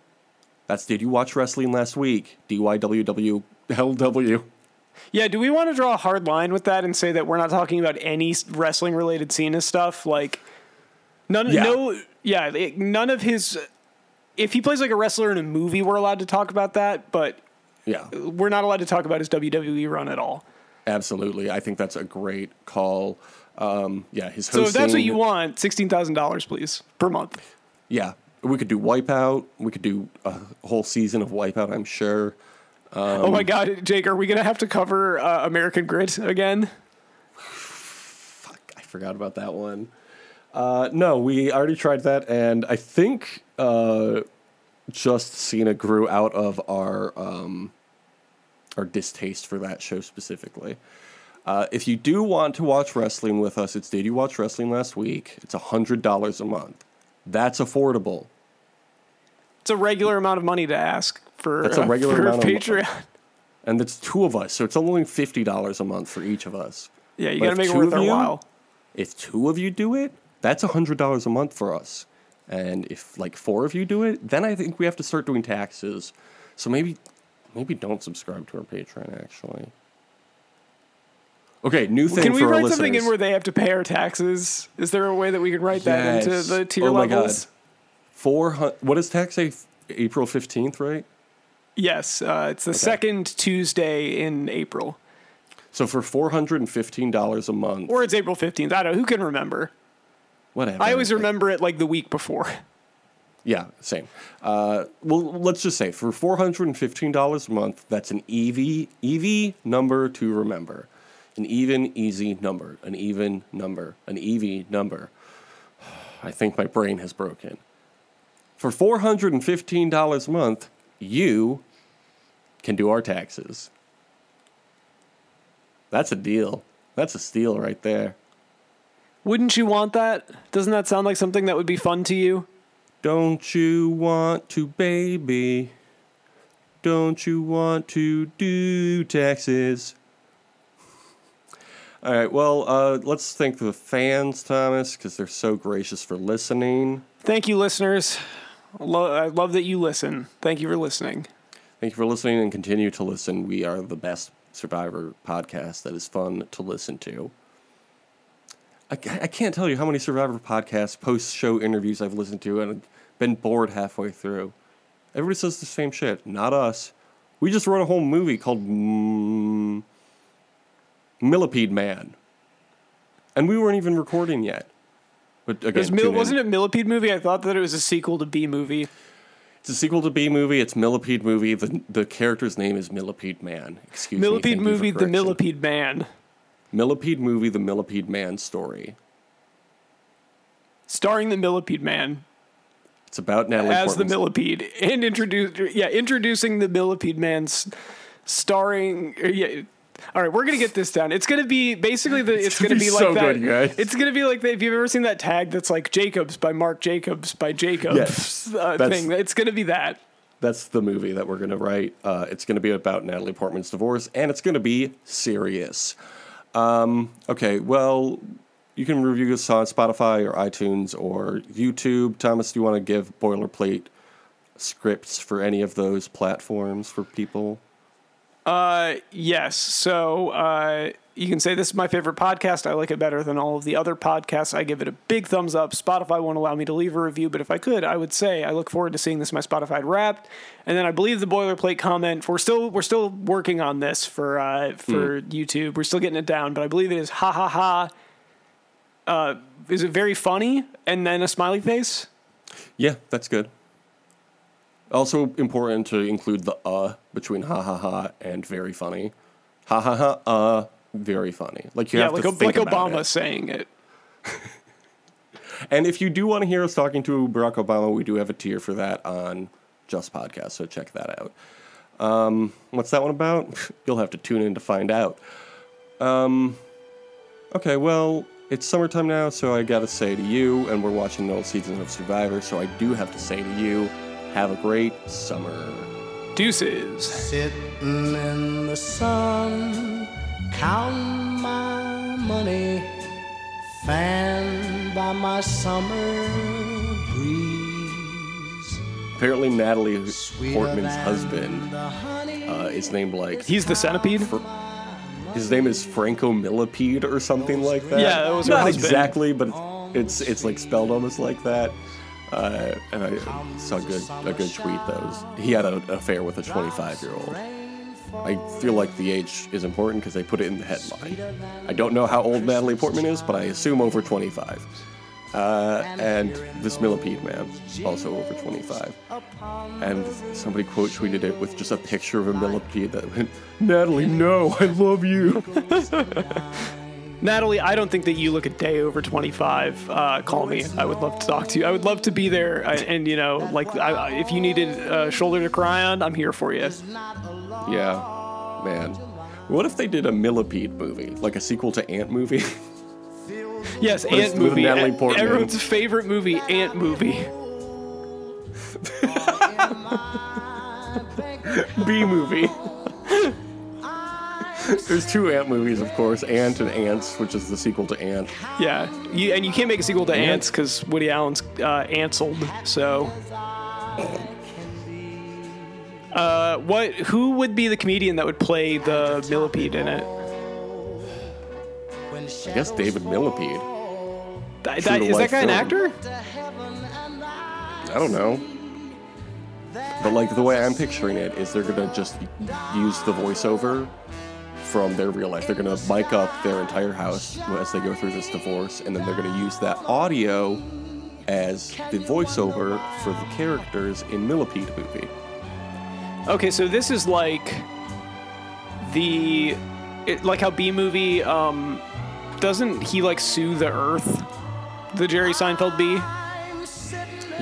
that's Did You Watch Wrestling Last Week? DYWWLW. Yeah, do we want to draw a hard line with that and say that we're not talking about any wrestling related Cena stuff? Like, none, Yeah. no, yeah, none of his if he plays like a wrestler in a movie, we're allowed to talk about that, but Yeah, we're not allowed to talk about his WWE run at all. absolutely. I think that's a great call. Um, yeah, his So if that's what you want, sixteen thousand dollars, please, per month. Yeah, we could do Wipeout. We could do a whole season of Wipeout. I'm sure. oh Um, my God, Jake, are we gonna have to cover uh, American Grit again? Fuck, I forgot about that one. Uh, no, we already tried that, and I think uh, just Cena grew out of our um, our distaste for that show specifically. Uh, if you do want to watch wrestling with us, it's Did You Watch Wrestling last week? It's hundred dollars a month. That's affordable. It's a regular amount of money to ask for That's a uh, regular for amount of- Patreon. And it's two of us, so it's only fifty dollars a month for each of us. yeah, you gotta make it worth our while. If two of you do it, that's hundred dollars a month for us. And if like four of you do it, then I think we have to start doing taxes. So maybe maybe don't subscribe to our Patreon actually. Okay, new thing Can we write something in where they have to pay our taxes? Is there a way that we can write that into the tier Oh my levels? God. Four hundred. What does tax say? April fifteenth, right? Yes, uh, it's the second Tuesday in April, So for four hundred and fifteen dollars a month, or it's April fifteenth. I don't know. Who can remember? Whatever. I always remember it like the week before. Yeah, same. Uh, well, let's just say for four hundred and fifteen dollars a month, that's an EV EV number to remember, an even easy number, an even number, an EV number. I think my brain has broken. For four hundred and fifteen dollars a month, you can do our taxes. That's a deal. That's a steal right there. Wouldn't you want that? Doesn't that sound like something that would be fun to you? Don't you want to, baby? Don't you want to do taxes? All right, well, uh, let's thank the fans, Thomas, because they're so gracious for listening. Thank you, listeners. Lo- I love that you listen. Thank you for listening. Thank you for listening and continue to listen. We are the best Survivor podcast that is fun to listen to. I, I can't tell you how many Survivor podcasts, post show interviews I've listened to and been bored halfway through. Everybody says the same shit. Not us. We just wrote a whole movie called mm, Millipede Man. And we weren't even recording yet. But again, It was wasn't it Millipede movie? I thought that it was a sequel to B movie. It's a sequel to B movie. It's Millipede movie. The the character's name is Millipede Man. Excuse me. Millipede you for movie, The. Millipede Man, Millipede movie. The Millipede Man story. starring the Millipede Man It's about Natalie Portman. as the Millipede, and introduce yeah, introducing the Millipede Man, starring yeah. All right, we're gonna get this down. It's gonna be basically the. It's, gonna gonna be be, so like that. good, you guys. It's gonna be like the, if you've ever seen that tag that's like Jacobs by Marc Jacobs by Jacobs Yes, uh, thing. It's gonna be that. That's the movie that we're gonna write. Uh, it's gonna be about Natalie Portman's divorce, and it's gonna be serious. Um, okay, well, you can review us on Spotify or iTunes or YouTube. Thomas, do you want to give boilerplate scripts for any of those platforms for people? Uh, yes. So uh, you can say this is my favorite podcast. I like it better than all of the other podcasts. I give it a big thumbs up. Spotify won't allow me to leave a review, but if I could, I would say I look forward to seeing this in my Spotify Wrapped. And then I believe the boilerplate comment. We're still we're still working on this for uh, for YouTube. We're still getting it down, but I believe it is ha ha ha. Uh, is it very funny? And then a smiley face. Yeah, that's good. Also important to include the uh between ha ha ha and very funny. Ha ha ha uh very funny. Like you yeah, have like to a, think like about Obama it. saying it. And if you do want to hear us talking to Barack Obama, we do have a tier for that on Just Podcast, so check that out. Um, what's that one about? You'll have to tune in to find out. Um, okay, well, it's summertime now, so I gotta say to you, and we're watching the old season of Survivor, so I do have to say to you, have a great summer. Deuces. Sitting in the sun, counting my money, fanned by my summer breeze. Apparently, Natalie Sweeter Portman's husband uh, is named like He's the centipede. His name is Franco Millipede or something like that. Yeah, that was not husband. exactly, but it's it's like spelled almost like that. Uh, and I saw a good a good tweet that was he had an affair with a 25 year old. I feel like the age is important because they put it in the headline. I don't know how old Natalie Portman is, but I assume over 25. Uh, and this Millipede man, also over 25. And somebody quote tweeted it with just a picture of a millipede that went, Natalie, no, I love you. Natalie, I don't think that you look a day over 25. Uh, call me. I would love to talk to you. I would love to be there. uh, And, you know, like, I, I- if you needed a shoulder to cry on, I'm here for you. Yeah, man. What if they did a millipede movie, like a sequel to Ant movie? Yes, Ant with movie. Natalie Portman. Everyone's favorite movie, Ant movie. B movie. There's two Ant movies, of course, Ant and Ants, which is the sequel to Ant. Yeah, you, and you can't make a sequel to Ant? Ants because Woody Allen's uh, Anseled. So, uh, what? Who would be the comedian that would play the millipede in it? I guess David Millipede. That, that, is that guy an actor? I don't know. But like the way I'm picturing it is they're gonna just use the voiceover from their real life. They're gonna mic up their entire house as they go through this divorce, and then they're gonna use that audio as the voiceover for the characters in Millipede movie. Okay, so this is like the, it, like how B movie. Um, doesn't he like sue the Earth? The Jerry Seinfeld B.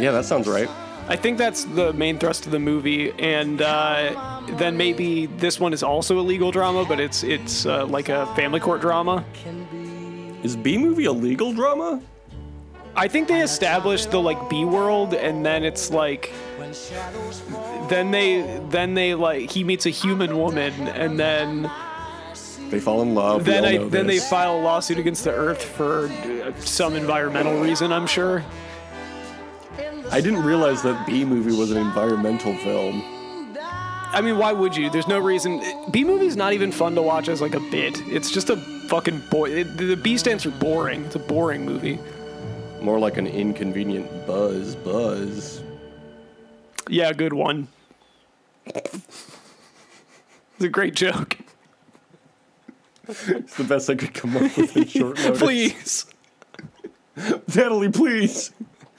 Yeah, that sounds right. I think that's the main thrust of the movie, and uh, then maybe this one is also a legal drama, but it's it's uh, like a family court drama. Is B movie a legal drama? I think they established the like B world, and then it's like, then they then they like he meets a human woman, and then They fall in love. then I then they file a lawsuit against the Earth for uh, some environmental reason. I'm sure. I didn't realize that B movie was an environmental film. I mean, why would you? There's no reason. B movie's not even fun to watch as like a bit. It's just a fucking boy. The B stands for boring. It's a boring movie. More like an inconvenient buzz buzz. Yeah, good one. It's a great joke. It's the best I could come up with in short notice. Please. Natalie, please.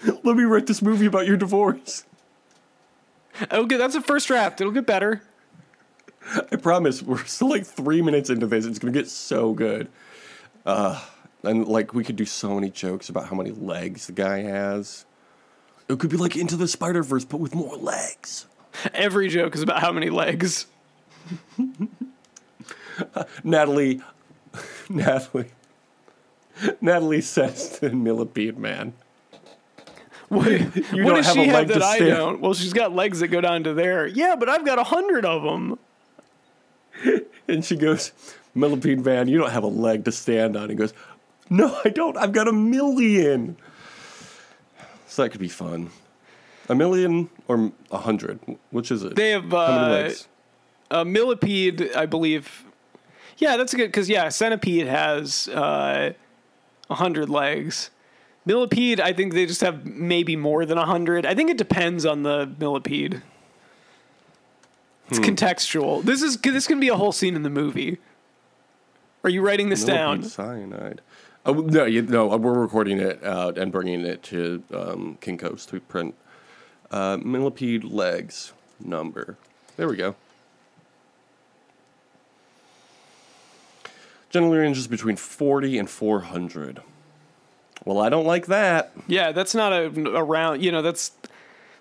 Let me write this movie about your divorce. Okay. That's a first draft. It'll get better. I promise, we're still like three minutes into this. It's gonna get so good. Uh, and like we could do so many jokes about how many legs the guy has. It could be like Into the Spider Verse, but with more legs. Every joke is about how many legs. Natalie, Natalie, Natalie says to Millipede Man, What, You what don't does have she a have that I stand. don't? Well, she's got legs that go down to there. Yeah, but I've got a hundred of them. and she goes, Millipede Man, you don't have a leg to stand on. He goes, No, I don't. I've got a million. So that could be fun. A million or a hundred? Which is it? They have How many uh, legs? a millipede, I believe. Yeah, that's good because yeah, centipede has uh, a hundred legs. Millipede, I think they just have maybe more than a hundred. I think it depends on the millipede. It's contextual. This is this can be a whole scene in the movie. Are you writing this down? Millipede cyanide. Oh, no, you, no, we're recording it out and bringing it to um, Kinko's to print. Uh, millipede legs number. There we go. Generally ranges between 40 and 400. Well, I don't like that. Yeah, that's not a around. You know, that's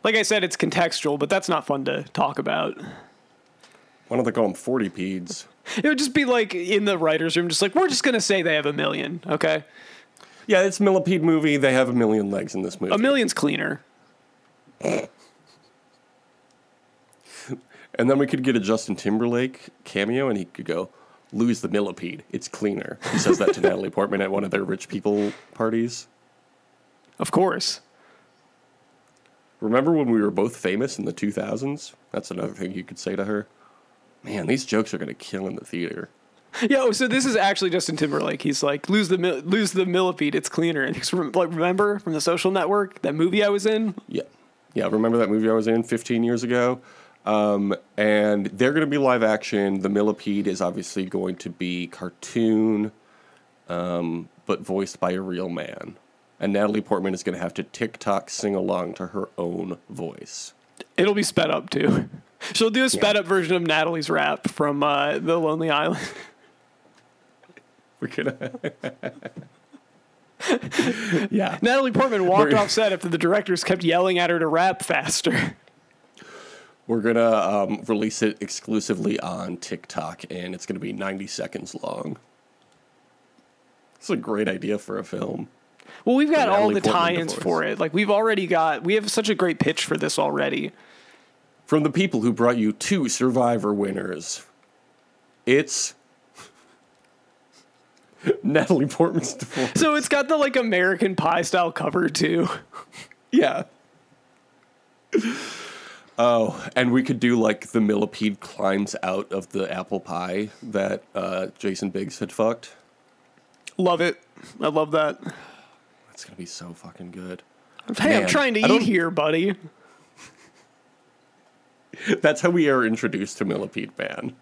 like I said, it's contextual, but that's not fun to talk about. Why don't they call them 40 peds? It would just be like in the writers' room, just like we're just gonna say they have a million, okay? Yeah, it's a Millipede movie. They have a million legs in this movie. A million's cleaner. And then we could get a Justin Timberlake cameo, and he could go, "Lose the millipede. It's cleaner." He says that to Natalie Portman at one of their rich people parties. Of course. Remember when we were both famous in the 2000s? That's another thing you could say to her. Man, these jokes are gonna kill in the theater. Yeah, oh, so this is actually Justin Timberlake. He's like, lose the mil- lose the millipede, it's cleaner. And he's like, remember from the Social Network that movie I was in? Yeah. Yeah, remember that movie I was in 15 years ago? Um, and they're going to be live action. The millipede is obviously going to be cartoon, um, but voiced by a real man. And Natalie Portman is going to have to TikTok sing along to her own voice. It'll be sped up too. She'll do a sped up version of Natalie's rap from uh, The Lonely Island. We're gonna. yeah. Natalie Portman walked We're- off set after the directors kept yelling at her to rap faster. We're gonna um, release it exclusively on TikTok, and it's gonna be 90 seconds long. It's a great idea for a film. Well, we've got all the tie-ins for it. Like we've already got, we have such a great pitch for this already. From the people who brought you two Survivor winners, it's Natalie Portman's divorce. So it's got the like American Pie style cover too. Yeah. Oh, and we could do like the millipede climbs out of the apple pie that uh, Jason Biggs had fucked. Love it. I love that. That's gonna be so fucking good. Hey, I'm trying to I don't- eat here, buddy. That's how we are introduced to Millipede Man.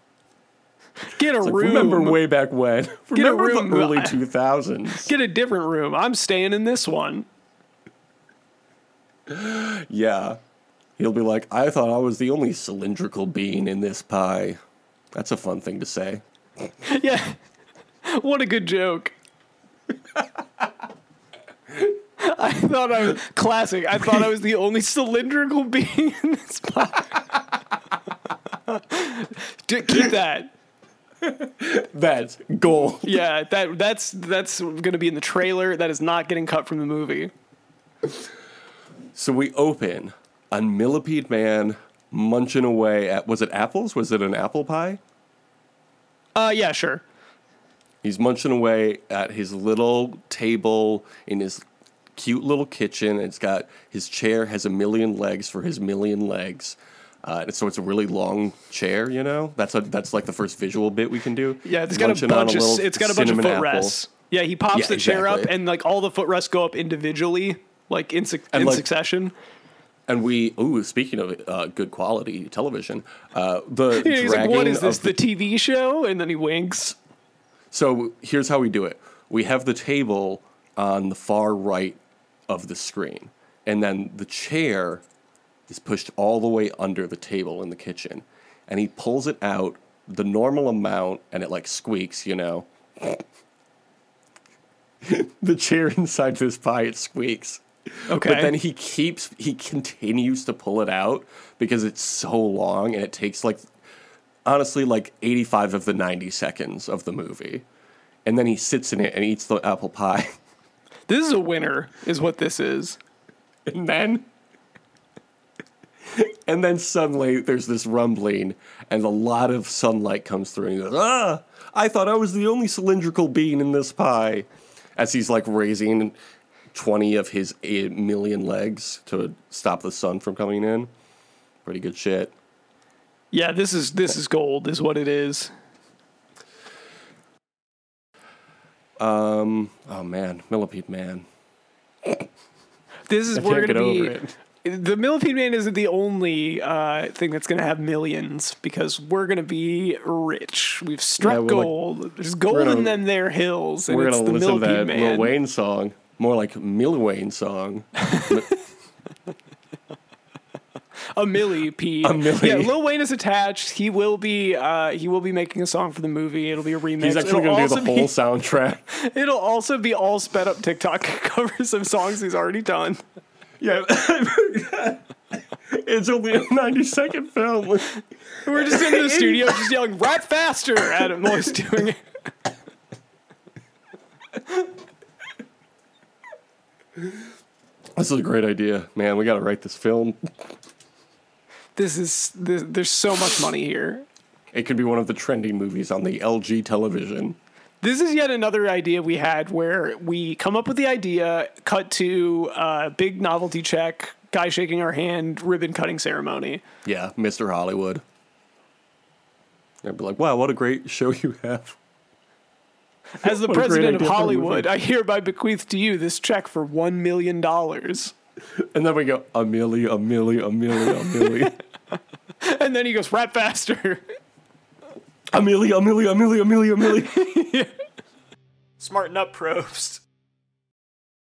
Get a Like, room. remember way back when? Remember room. the early two thousands? Get a different room. I'm staying in this one. Yeah. He'll be like, I thought I was the only cylindrical bean in this pie. That's a fun thing to say. Yeah. What a good joke. I thought I was classic. I thought I was the only cylindrical being in this pie. Keep that. That's gold. Yeah, that that's that's gonna be in the trailer. That is not getting cut from the movie. So we open on Millipede Man munching away at, was it apples? Was it an apple pie? Uh, yeah, sure. He's munching away at his little table in his cute little kitchen. It's got his chair has a million legs for his million legs. Uh, so it's a really long chair, you know. That's a, that's like the first visual bit we can do. Yeah, it's got a Munching on bunch of it's got a bunch of footrests. Yeah, he pops Yeah, the chair up, and like all the footrests go up individually, like in And, in like- succession. And we, ooh, speaking of uh, good quality television, uh, the Yeah, he's like, "What is this? The TV show?" And then he winks. So here's how we do it. We have the table on the far right of the screen, and then the chair is pushed all the way under the table in the kitchen, and he pulls it out the normal amount, and it like squeaks, you know. the chair inside this pie it squeaks. Okay. But then he keeps he continues to pull it out because it's so long and it takes like honestly like 85 of the 90 seconds of the movie. And then he sits in it and eats the apple pie. this is a winner, is what this is. And then and then suddenly there's this rumbling and a lot of sunlight comes through and he goes, "Ah, I thought I was the only cylindrical bean in this pie." As he's like raising 20 of his 8 million legs to stop the sun from coming in. Pretty good shit. Yeah, this is this is gold, is what it is. Um, oh man, Millipede Man. This is we're gonna be. it. The Millipede Man isn't the only uh, thing that's going to have millions because we're going to be rich. We've struck Yeah, we're like- gold. There's gold gonna- in them there hills, and We're it's gonna the listen to Millipede that Man. Lil Wayne song. More like Mill Wayne song. a millipede. P. A milli. Yeah, Lil Wayne is attached. He will be. Uh, he will be making a song for the movie. It'll be a remix. He's actually it'll gonna do the whole be, soundtrack. It'll also be all sped up TikTok covers of songs he's already done. Yeah. it's only a 90 second film. We're just in the studio, just yelling "rap faster" at him while he's doing it. This is a great idea. Man, we gotta write this film. This is this, there's so much money here. It could be one of the trending movies on the LG television. This is yet another idea we had where we come up with the idea, cut to uh, big novelty check, guy shaking our hand, ribbon cutting ceremony. Yeah, Mr. Hollywood. I'd be like, wow, what a great show you have. As the What a great president of idea for a Hollywood. I hereby bequeath to you this check for one million dollars. And then we go, a milli, a milli, a milli, a milli. And then he goes, rap faster. a milli, a milli, a milli, a milli, a milli. Smarten up, Probst.